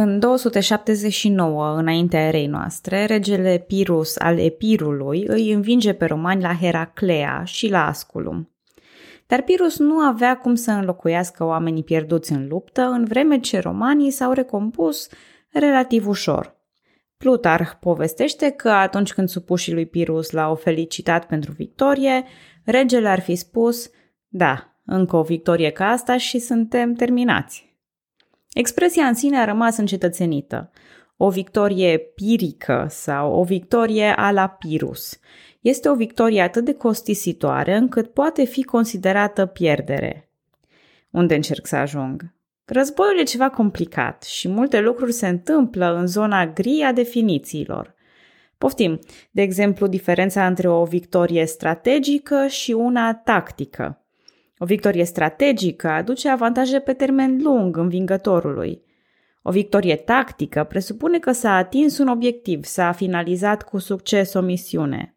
În 279, înaintea erei noastre, regele Pirus al Epirului îi învinge pe romani la Heraclea și la Asculum. Dar Pirus nu avea cum să înlocuiască oamenii pierduți în luptă, în vreme ce romanii s-au recompus relativ ușor. Plutarh povestește că atunci când supușii lui Pirus l-au felicitat pentru victorie, regele ar fi spus, da, încă o victorie ca asta și suntem terminați. Expresia în sine a rămas încetățenită. O victorie pirică sau o victorie a la Pirus. Este o victorie atât de costisitoare încât poate fi considerată pierdere. Unde încerc să ajung? Războiul e ceva complicat și multe lucruri se întâmplă în zona gri a definițiilor. Poftim, de exemplu, diferența între o victorie strategică și una tactică. O victorie strategică aduce avantaje pe termen lung învingătorului. O victorie tactică presupune că s-a atins un obiectiv, s-a finalizat cu succes o misiune.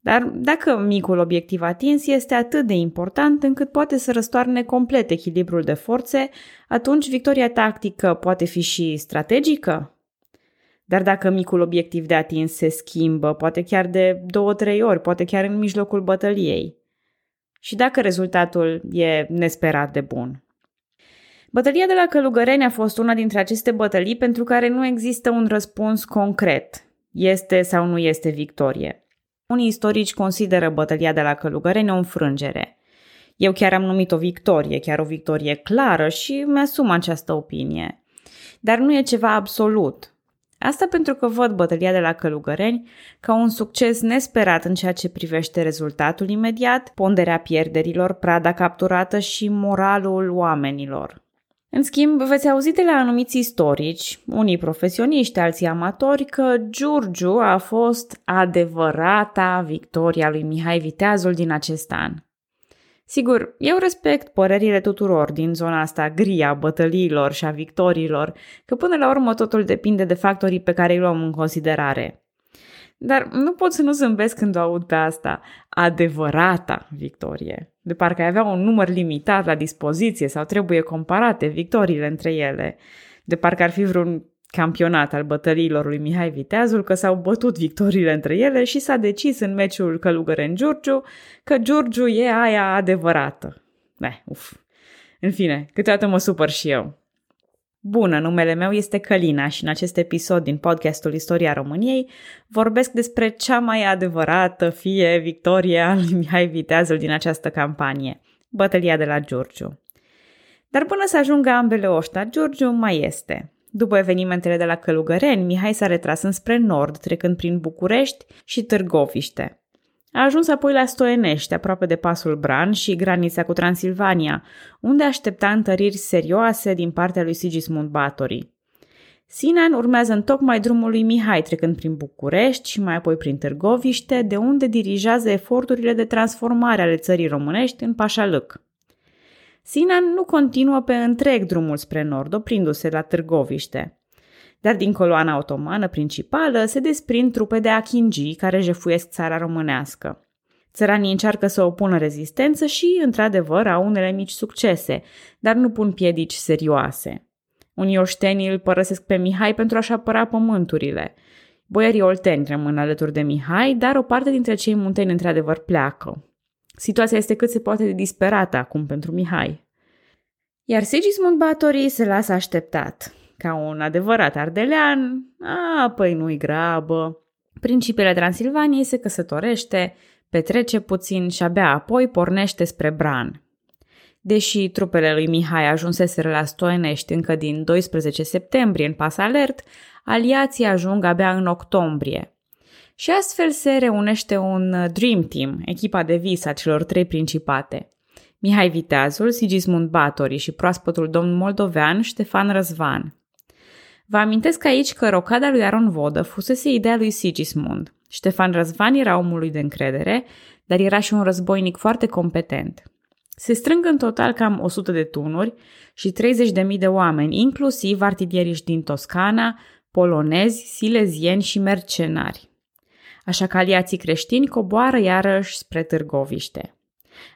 Dar dacă micul obiectiv atins este atât de important încât poate să răstoarne complet echilibrul de forțe, atunci victoria tactică poate fi și strategică? Dar dacă micul obiectiv de atins se schimbă, poate chiar de două-trei ori, poate chiar în mijlocul bătăliei, și dacă rezultatul e nesperat de bun. Bătălia de la Călugăreni a fost una dintre aceste bătălii pentru care nu există un răspuns concret. Este sau nu este victorie. Unii istorici consideră bătălia de la Călugăreni o înfrângere. Eu chiar am numit o victorie, chiar o victorie clară și mi-asum această opinie. Dar nu e ceva absolut. Asta pentru că văd bătălia de la Călugăreni ca un succes nesperat în ceea ce privește rezultatul imediat, ponderea pierderilor, prada capturată și moralul oamenilor. În schimb, veți auzi de la anumiți istorici, unii profesioniști, alții amatori, că Giurgiu a fost adevărata victoria lui Mihai Viteazul din acest an. Sigur, eu respect părerile tuturor din zona asta gri a bătăliilor și a victoriilor, că până la urmă totul depinde de factorii pe care îi luăm în considerare. Dar nu pot să nu zâmbesc când o aud pe asta. Adevărata victorie. De parcă ai avea un număr limitat la dispoziție sau trebuie comparate victoriile între ele. De parcă ar fi vreun campionat al bătăliilor lui Mihai Viteazul că s-au bătut victoriile între ele și s-a decis în meciul Călugăren-Giurgiu că Giurgiu e aia adevărată. Ne, uf. În fine, câteodată mă supăr și eu. Bună, numele meu este Călina și în acest episod din podcastul Istoria României vorbesc despre cea mai adevărată fie victorie a lui Mihai Viteazul din această campanie, bătălia de la Giurgiu. Dar până să ajungă ambele oști Giurgiu mai este – după evenimentele de la Călugăreni, Mihai s-a retras înspre nord, trecând prin București și Târgoviște. A ajuns apoi la Stoienești, aproape de pasul Bran și granița cu Transilvania, unde aștepta întăriri serioase din partea lui Sigismund Batory. Sinan urmează în tocmai drumul lui Mihai, trecând prin București și mai apoi prin Târgoviște, de unde dirigează eforturile de transformare ale țării românești în Pașalâc. Sinan nu continuă pe întreg drumul spre nord, oprindu-se la Târgoviște. Dar din coloana otomană principală se desprind trupe de achingii care jefuiesc țara românească. Țăranii încearcă să opună rezistență și, într-adevăr, au unele mici succese, dar nu pun piedici serioase. Unii oșteni îl părăsesc pe Mihai pentru a-și apăra pământurile. Boierii olteni rămân alături de Mihai, dar o parte dintre cei munteni într-adevăr pleacă. Situația este cât se poate de disperată acum pentru Mihai. Iar Sigismund Batory se lasă așteptat. Ca un adevărat ardelean, a, păi nu-i grabă. Principiile Transilvaniei se căsătorește, petrece puțin și abia apoi pornește spre Bran. Deși trupele lui Mihai ajunseseră la Stoenești încă din 12 septembrie în pas alert, aliații ajung abia în octombrie, și astfel se reunește un uh, Dream Team, echipa de vis a celor trei principate. Mihai Viteazul, Sigismund Batori și proaspătul domn moldovean Ștefan Răzvan. Vă amintesc aici că rocada lui Aron Vodă fusese ideea lui Sigismund. Ștefan Răzvan era omul lui de încredere, dar era și un războinic foarte competent. Se strâng în total cam 100 de tunuri și 30.000 de oameni, inclusiv artilieriști din Toscana, polonezi, silezieni și mercenari așa că aliații creștini coboară iarăși spre Târgoviște.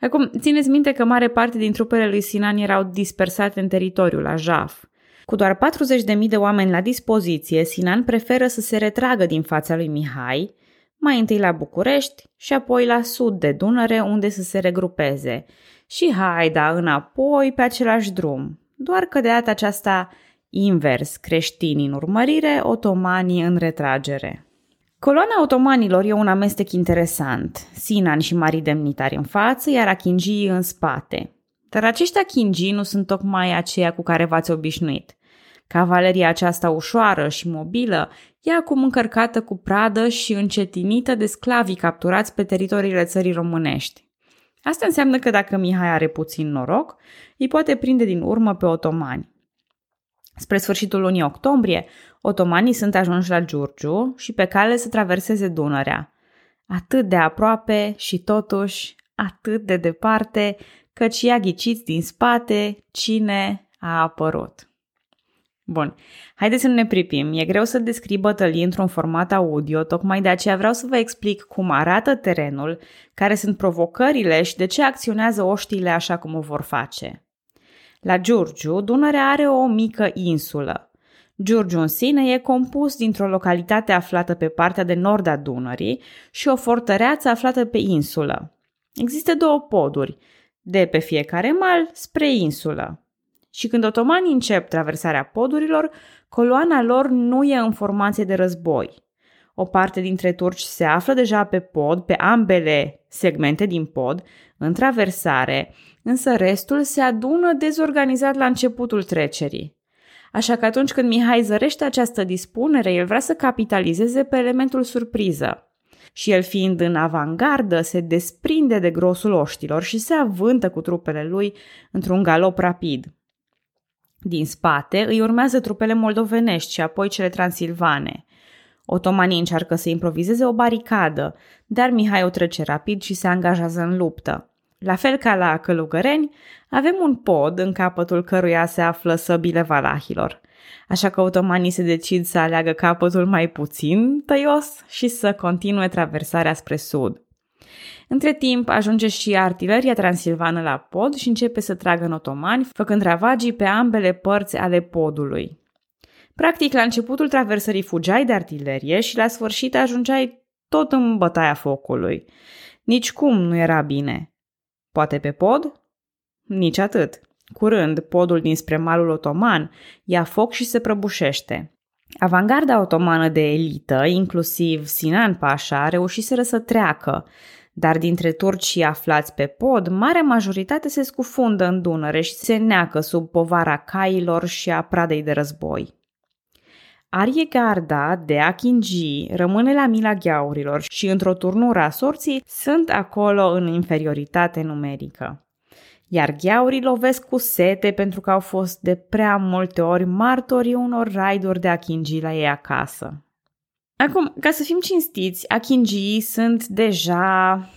Acum, țineți minte că mare parte din trupele lui Sinan erau dispersate în teritoriul la Jaf. Cu doar 40.000 de oameni la dispoziție, Sinan preferă să se retragă din fața lui Mihai, mai întâi la București și apoi la sud de Dunăre, unde să se regrupeze. Și haida înapoi pe același drum, doar că de data aceasta invers, creștinii în urmărire, otomanii în retragere. Coloana otomanilor e un amestec interesant, Sinan și mari demnitari în față, iar achingii în spate. Dar acești achingii nu sunt tocmai aceia cu care v-ați obișnuit. Cavaleria aceasta ușoară și mobilă e acum încărcată cu pradă și încetinită de sclavii capturați pe teritoriile țării românești. Asta înseamnă că dacă Mihai are puțin noroc, îi poate prinde din urmă pe otomani. Spre sfârșitul lunii octombrie, otomanii sunt ajunși la Giurgiu și pe cale să traverseze Dunărea. Atât de aproape și totuși atât de departe, căci ea ghiciți din spate cine a apărut. Bun, haideți să nu ne pripim. E greu să descrii bătălii într-un format audio, tocmai de aceea vreau să vă explic cum arată terenul, care sunt provocările și de ce acționează oștiile așa cum o vor face. La Giurgiu, Dunărea are o mică insulă. Giurgiu în sine e compus dintr-o localitate aflată pe partea de nord a Dunării și o fortăreață aflată pe insulă. Există două poduri, de pe fiecare mal spre insulă. Și când otomanii încep traversarea podurilor, coloana lor nu e în formație de război. O parte dintre turci se află deja pe pod, pe ambele segmente din pod, în traversare, însă restul se adună dezorganizat la începutul trecerii. Așa că atunci când Mihai zărește această dispunere, el vrea să capitalizeze pe elementul surpriză. Și el fiind în avangardă, se desprinde de grosul oștilor și se avântă cu trupele lui într-un galop rapid. Din spate îi urmează trupele moldovenești și apoi cele transilvane. Otomanii încearcă să improvizeze o baricadă, dar Mihai o trece rapid și se angajează în luptă. La fel ca la Călugăreni, avem un pod în capătul căruia se află săbile valahilor. Așa că otomanii se decid să aleagă capătul mai puțin tăios și să continue traversarea spre sud. Între timp ajunge și artileria transilvană la pod și începe să tragă în otomani, făcând ravagii pe ambele părți ale podului. Practic, la începutul traversării fugeai de artilerie și la sfârșit ajungeai tot în bătaia focului. Nici cum nu era bine. Poate pe pod? Nici atât. Curând, podul dinspre malul otoman ia foc și se prăbușește. Avangarda otomană de elită, inclusiv Sinan Pașa, reușiseră să treacă, dar dintre turcii aflați pe pod, marea majoritate se scufundă în Dunăre și se neacă sub povara cailor și a pradei de război. Arie Garda de Achingi rămâne la mila gheaurilor și într-o turnură a sorții sunt acolo în inferioritate numerică. Iar gheaurii lovesc cu sete pentru că au fost de prea multe ori martorii unor raiduri de Achingi la ei acasă. Acum, ca să fim cinstiți, Achingi sunt deja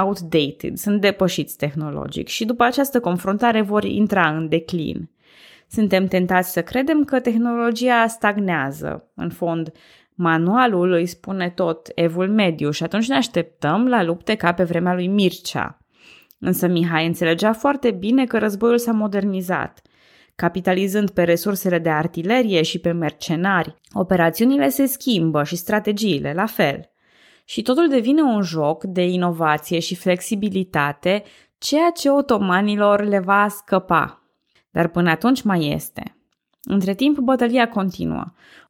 outdated, sunt depășiți tehnologic și după această confruntare vor intra în declin. Suntem tentați să credem că tehnologia stagnează. În fond, manualul îi spune tot evul mediu și atunci ne așteptăm la lupte ca pe vremea lui Mircea. Însă Mihai înțelegea foarte bine că războiul s-a modernizat. Capitalizând pe resursele de artilerie și pe mercenari, operațiunile se schimbă și strategiile la fel. Și totul devine un joc de inovație și flexibilitate, ceea ce otomanilor le va scăpa dar până atunci mai este. Între timp, bătălia continuă.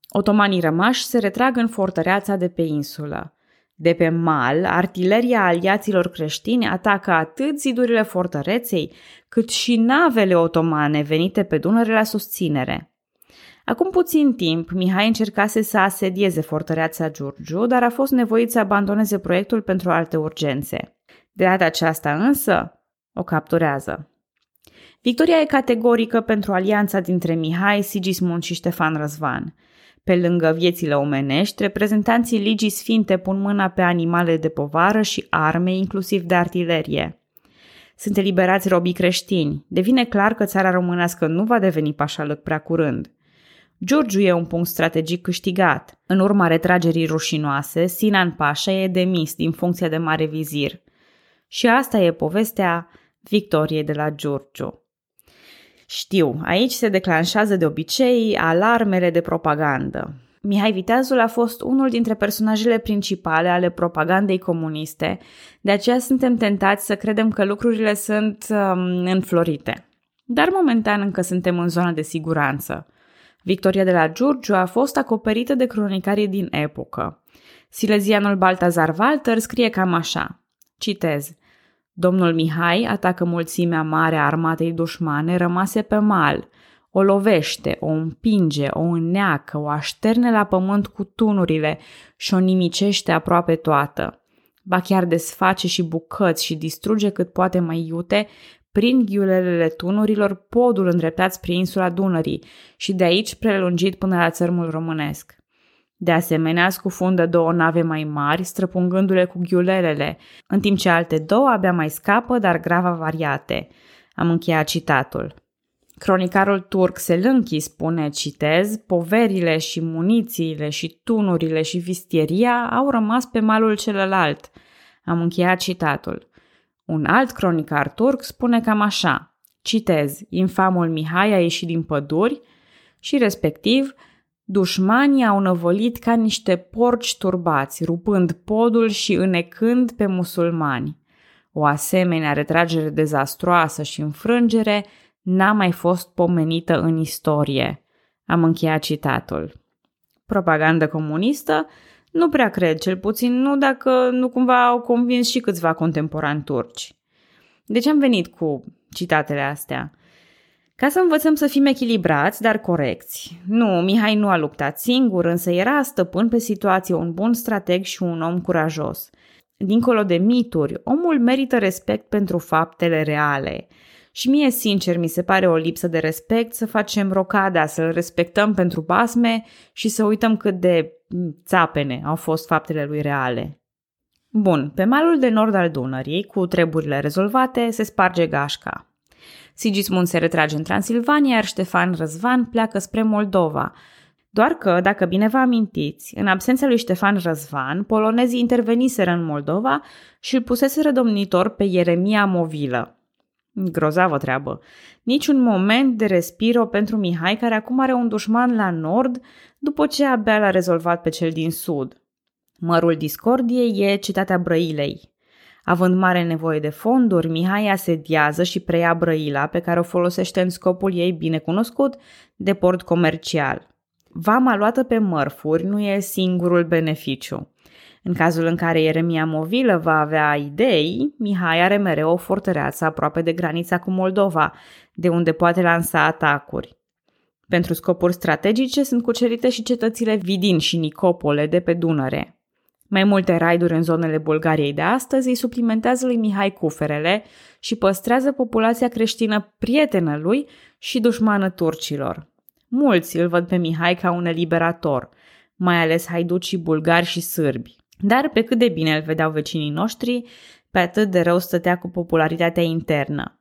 Otomanii rămași se retrag în fortăreața de pe insulă. De pe mal, artileria aliaților creștini atacă atât zidurile fortăreței, cât și navele otomane venite pe Dunăre la susținere. Acum puțin timp, Mihai încercase să asedieze fortăreața Giurgiu, dar a fost nevoit să abandoneze proiectul pentru alte urgențe. De data aceasta însă, o capturează. Victoria e categorică pentru alianța dintre Mihai, Sigismund și Ștefan Răzvan. Pe lângă viețile omenești, reprezentanții Ligii Sfinte pun mâna pe animale de povară și arme, inclusiv de artilerie. Sunt eliberați robii creștini. Devine clar că țara românească nu va deveni pașalăc prea curând. Giurgiu e un punct strategic câștigat. În urma retragerii rușinoase, Sinan Pașa e demis din funcția de mare vizir. Și asta e povestea victoriei de la Giurgiu. Știu, aici se declanșează de obicei alarmele de propagandă. Mihai Viteazul a fost unul dintre personajele principale ale propagandei comuniste, de aceea suntem tentați să credem că lucrurile sunt um, înflorite. Dar momentan încă suntem în zona de siguranță. Victoria de la Giurgiu a fost acoperită de cronicarii din epocă. Silezianul Baltazar Walter scrie cam așa. Citez. Domnul Mihai atacă mulțimea mare a armatei dușmane rămase pe mal. O lovește, o împinge, o înneacă, o așterne la pământ cu tunurile și o nimicește aproape toată. Ba chiar desface și bucăți și distruge cât poate mai iute prin ghiulelele tunurilor podul îndreptat spre insula Dunării și de aici prelungit până la țărmul românesc. De asemenea, scufundă două nave mai mari, străpungându-le cu ghiulelele, în timp ce alte două abia mai scapă, dar grav avariate. Am încheiat citatul. Cronicarul turc Selânchi spune, citez, poverile și munițiile și tunurile și vistieria au rămas pe malul celălalt. Am încheiat citatul. Un alt cronicar turc spune cam așa, citez, infamul Mihai a ieșit din păduri și respectiv, dușmanii au năvălit ca niște porci turbați, rupând podul și înecând pe musulmani. O asemenea retragere dezastroasă și înfrângere n-a mai fost pomenită în istorie. Am încheiat citatul. Propaganda comunistă nu prea cred, cel puțin nu dacă nu cumva au convins și câțiva contemporani turci. De ce am venit cu citatele astea? Ca să învățăm să fim echilibrați, dar corecți. Nu, Mihai nu a luptat singur, însă era stăpân pe situație, un bun strateg și un om curajos. Dincolo de mituri, omul merită respect pentru faptele reale. Și mie, sincer, mi se pare o lipsă de respect să facem rocada, să-l respectăm pentru basme și să uităm cât de țapene au fost faptele lui reale. Bun, pe malul de nord al Dunării, cu treburile rezolvate, se sparge gașca. Sigismund se retrage în Transilvania, iar Ștefan Răzvan pleacă spre Moldova. Doar că, dacă bine vă amintiți, în absența lui Ștefan Răzvan, polonezii interveniseră în Moldova și îl puseseră domnitor pe Ieremia Movilă. Grozavă treabă. Niciun moment de respiro pentru Mihai, care acum are un dușman la nord, după ce abia l-a rezolvat pe cel din sud. Mărul discordiei e cetatea Brăilei. Având mare nevoie de fonduri, Mihai asediază și preia Brăila, pe care o folosește în scopul ei bine cunoscut de port comercial. Vama luată pe mărfuri nu e singurul beneficiu. În cazul în care Ieremia Movilă va avea idei, Mihai are mereu o fortăreață aproape de granița cu Moldova, de unde poate lansa atacuri. Pentru scopuri strategice sunt cucerite și cetățile Vidin și Nicopole de pe Dunăre. Mai multe raiduri în zonele Bulgariei de astăzi îi suplimentează lui Mihai cuferele și păstrează populația creștină prietenă lui și dușmană turcilor. Mulți îl văd pe Mihai ca un eliberator, mai ales haiducii bulgari și sârbi. Dar pe cât de bine îl vedeau vecinii noștri, pe atât de rău stătea cu popularitatea internă.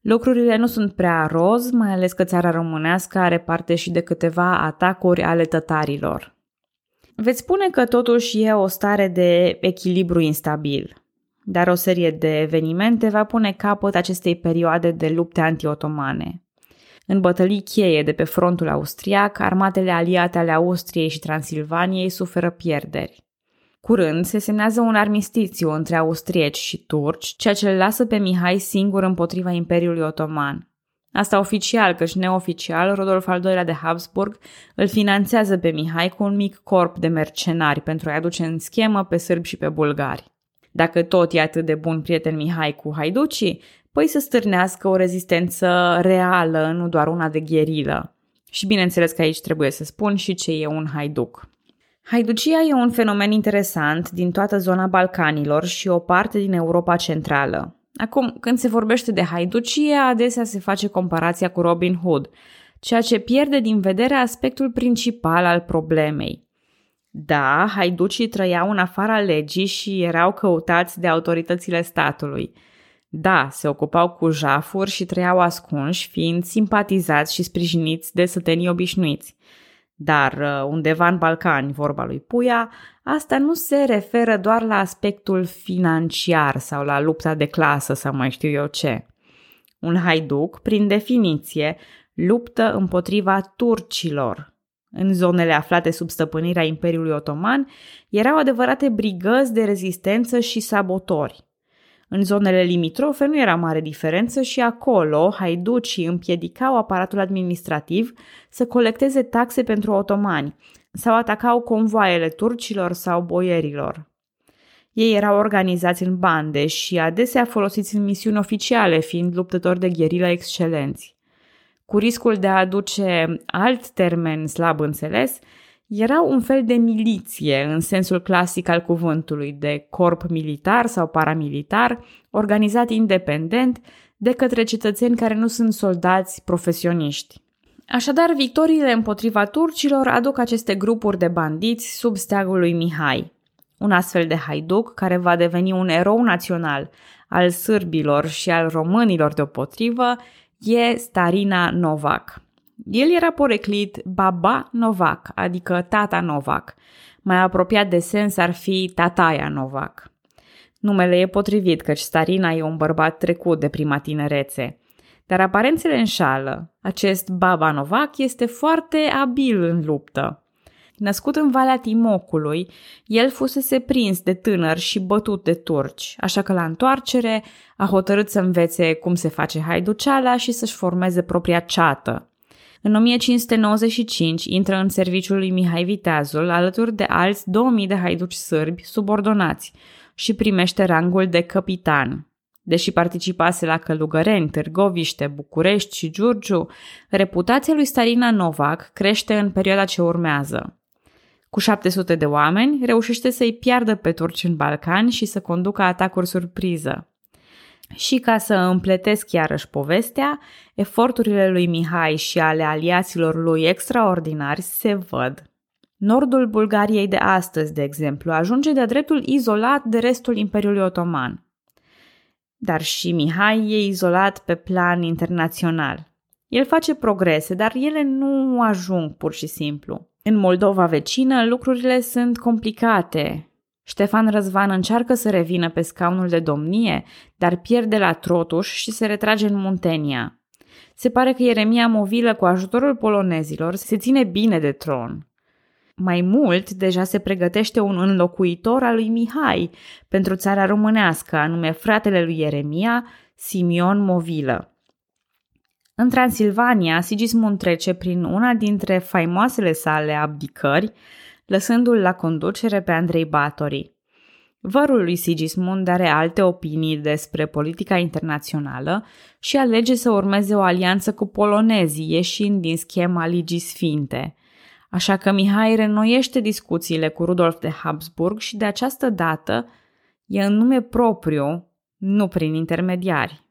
Lucrurile nu sunt prea roz, mai ales că țara românească are parte și de câteva atacuri ale tătarilor. Veți spune că totuși e o stare de echilibru instabil, dar o serie de evenimente va pune capăt acestei perioade de lupte antiotomane. În bătălii cheie de pe frontul austriac, armatele aliate ale Austriei și Transilvaniei suferă pierderi. Curând se semnează un armistițiu între austrieci și turci, ceea ce îl lasă pe Mihai singur împotriva Imperiului Otoman. Asta oficial, căci neoficial, Rodolf al II-lea de Habsburg îl finanțează pe Mihai cu un mic corp de mercenari pentru a-i aduce în schemă pe sârbi și pe bulgari. Dacă tot e atât de bun prieten Mihai cu haiducii, păi să stârnească o rezistență reală, nu doar una de gherilă. Și bineînțeles că aici trebuie să spun și ce e un haiduc. Haiducia e un fenomen interesant din toată zona Balcanilor și o parte din Europa Centrală. Acum, când se vorbește de haiducie, adesea se face comparația cu Robin Hood, ceea ce pierde din vedere aspectul principal al problemei. Da, haiducii trăiau în afara legii și erau căutați de autoritățile statului. Da, se ocupau cu jafuri și trăiau ascunși, fiind simpatizați și sprijiniți de sătenii obișnuiți. Dar uh, undeva în Balcani, vorba lui Puia, asta nu se referă doar la aspectul financiar sau la lupta de clasă sau mai știu eu ce. Un haiduc, prin definiție, luptă împotriva turcilor. În zonele aflate sub stăpânirea Imperiului Otoman erau adevărate brigăzi de rezistență și sabotori. În zonele limitrofe nu era mare diferență și acolo haiducii împiedicau aparatul administrativ să colecteze taxe pentru otomani sau atacau convoaiele turcilor sau boierilor. Ei erau organizați în bande și adesea folosiți în misiuni oficiale, fiind luptători de gherilă excelenți. Cu riscul de a aduce alt termen slab înțeles, erau un fel de miliție în sensul clasic al cuvântului, de corp militar sau paramilitar, organizat independent de către cetățeni care nu sunt soldați profesioniști. Așadar, victoriile împotriva turcilor aduc aceste grupuri de bandiți sub steagul lui Mihai. Un astfel de haiduc, care va deveni un erou național al sârbilor și al românilor deopotrivă, e Starina Novak. El era poreclit Baba Novak, adică tata Novak. Mai apropiat de sens ar fi tataia Novak. Numele e potrivit, căci Starina e un bărbat trecut de prima tinerețe. Dar aparențele înșală. Acest Baba Novak este foarte abil în luptă. Născut în Valea Timocului, el fusese prins de tânăr și bătut de turci, așa că la întoarcere a hotărât să învețe cum se face haiduceala și să-și formeze propria ceată. În 1595 intră în serviciul lui Mihai Viteazul alături de alți 2000 de haiduci sârbi subordonați și primește rangul de capitan. Deși participase la Călugăreni, Târgoviște, București și Giurgiu, reputația lui Stalina Novak crește în perioada ce urmează. Cu 700 de oameni, reușește să-i piardă pe turci în Balcani și să conducă atacuri surpriză. Și ca să împletesc iarăși povestea, eforturile lui Mihai și ale aliaților lui extraordinari se văd. Nordul Bulgariei de astăzi, de exemplu, ajunge de-a dreptul izolat de restul Imperiului Otoman. Dar și Mihai e izolat pe plan internațional. El face progrese, dar ele nu ajung pur și simplu. În Moldova vecină, lucrurile sunt complicate. Ștefan Răzvan încearcă să revină pe scaunul de domnie, dar pierde la Trotuș și se retrage în Muntenia. Se pare că Ieremia Movilă, cu ajutorul polonezilor, se ține bine de tron. Mai mult, deja se pregătește un înlocuitor al lui Mihai pentru țara românească, anume fratele lui Ieremia, Simion Movilă. În Transilvania, Sigismund trece prin una dintre faimoasele sale abdicări, lăsându-l la conducere pe Andrei Batori. Vărul lui Sigismund are alte opinii despre politica internațională și alege să urmeze o alianță cu polonezii, ieșind din schema Ligii Sfinte. Așa că Mihai renoiește discuțiile cu Rudolf de Habsburg și de această dată e în nume propriu, nu prin intermediari.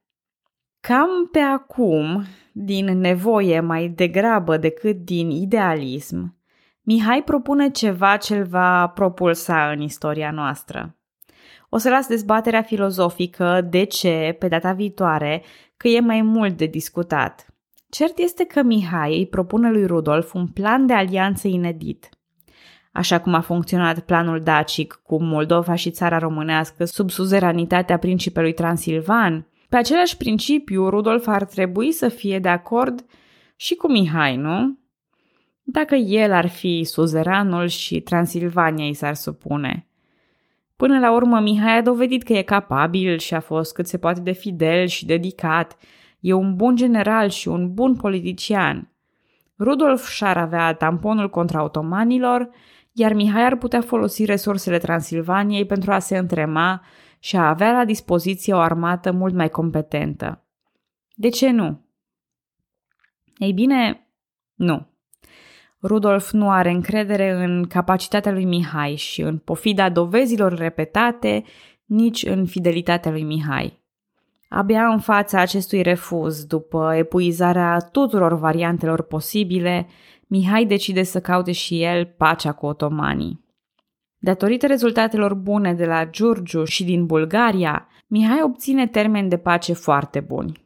Cam pe acum, din nevoie mai degrabă decât din idealism, Mihai propune ceva ce îl va propulsa în istoria noastră. O să las dezbaterea filozofică de ce, pe data viitoare, că e mai mult de discutat. Cert este că Mihai îi propune lui Rudolf un plan de alianță inedit. Așa cum a funcționat planul dacic cu Moldova și țara românească sub suzeranitatea principelui Transilvan, pe același principiu, Rudolf ar trebui să fie de acord și cu Mihai, nu? Dacă el ar fi suzeranul și Transilvania îi s-ar supune. Până la urmă, Mihai a dovedit că e capabil și a fost cât se poate de fidel și dedicat. E un bun general și un bun politician. Rudolf și-ar avea tamponul contra otomanilor, iar Mihai ar putea folosi resursele Transilvaniei pentru a se întrema și a avea la dispoziție o armată mult mai competentă. De ce nu? Ei bine, nu. Rudolf nu are încredere în capacitatea lui Mihai și în pofida dovezilor repetate, nici în fidelitatea lui Mihai. Abia în fața acestui refuz, după epuizarea tuturor variantelor posibile, Mihai decide să caute și el pacea cu otomanii. Datorită rezultatelor bune de la Giurgiu și din Bulgaria, Mihai obține termeni de pace foarte buni.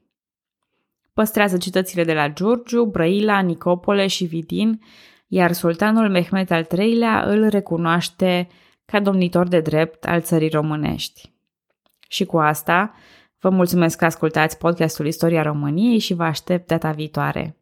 Păstrează cetățile de la Giurgiu, Brăila, Nicopole și Vidin, iar sultanul Mehmet al III-lea îl recunoaște ca domnitor de drept al țării românești. Și cu asta, Vă mulțumesc că ascultați podcastul Istoria României și vă aștept data viitoare.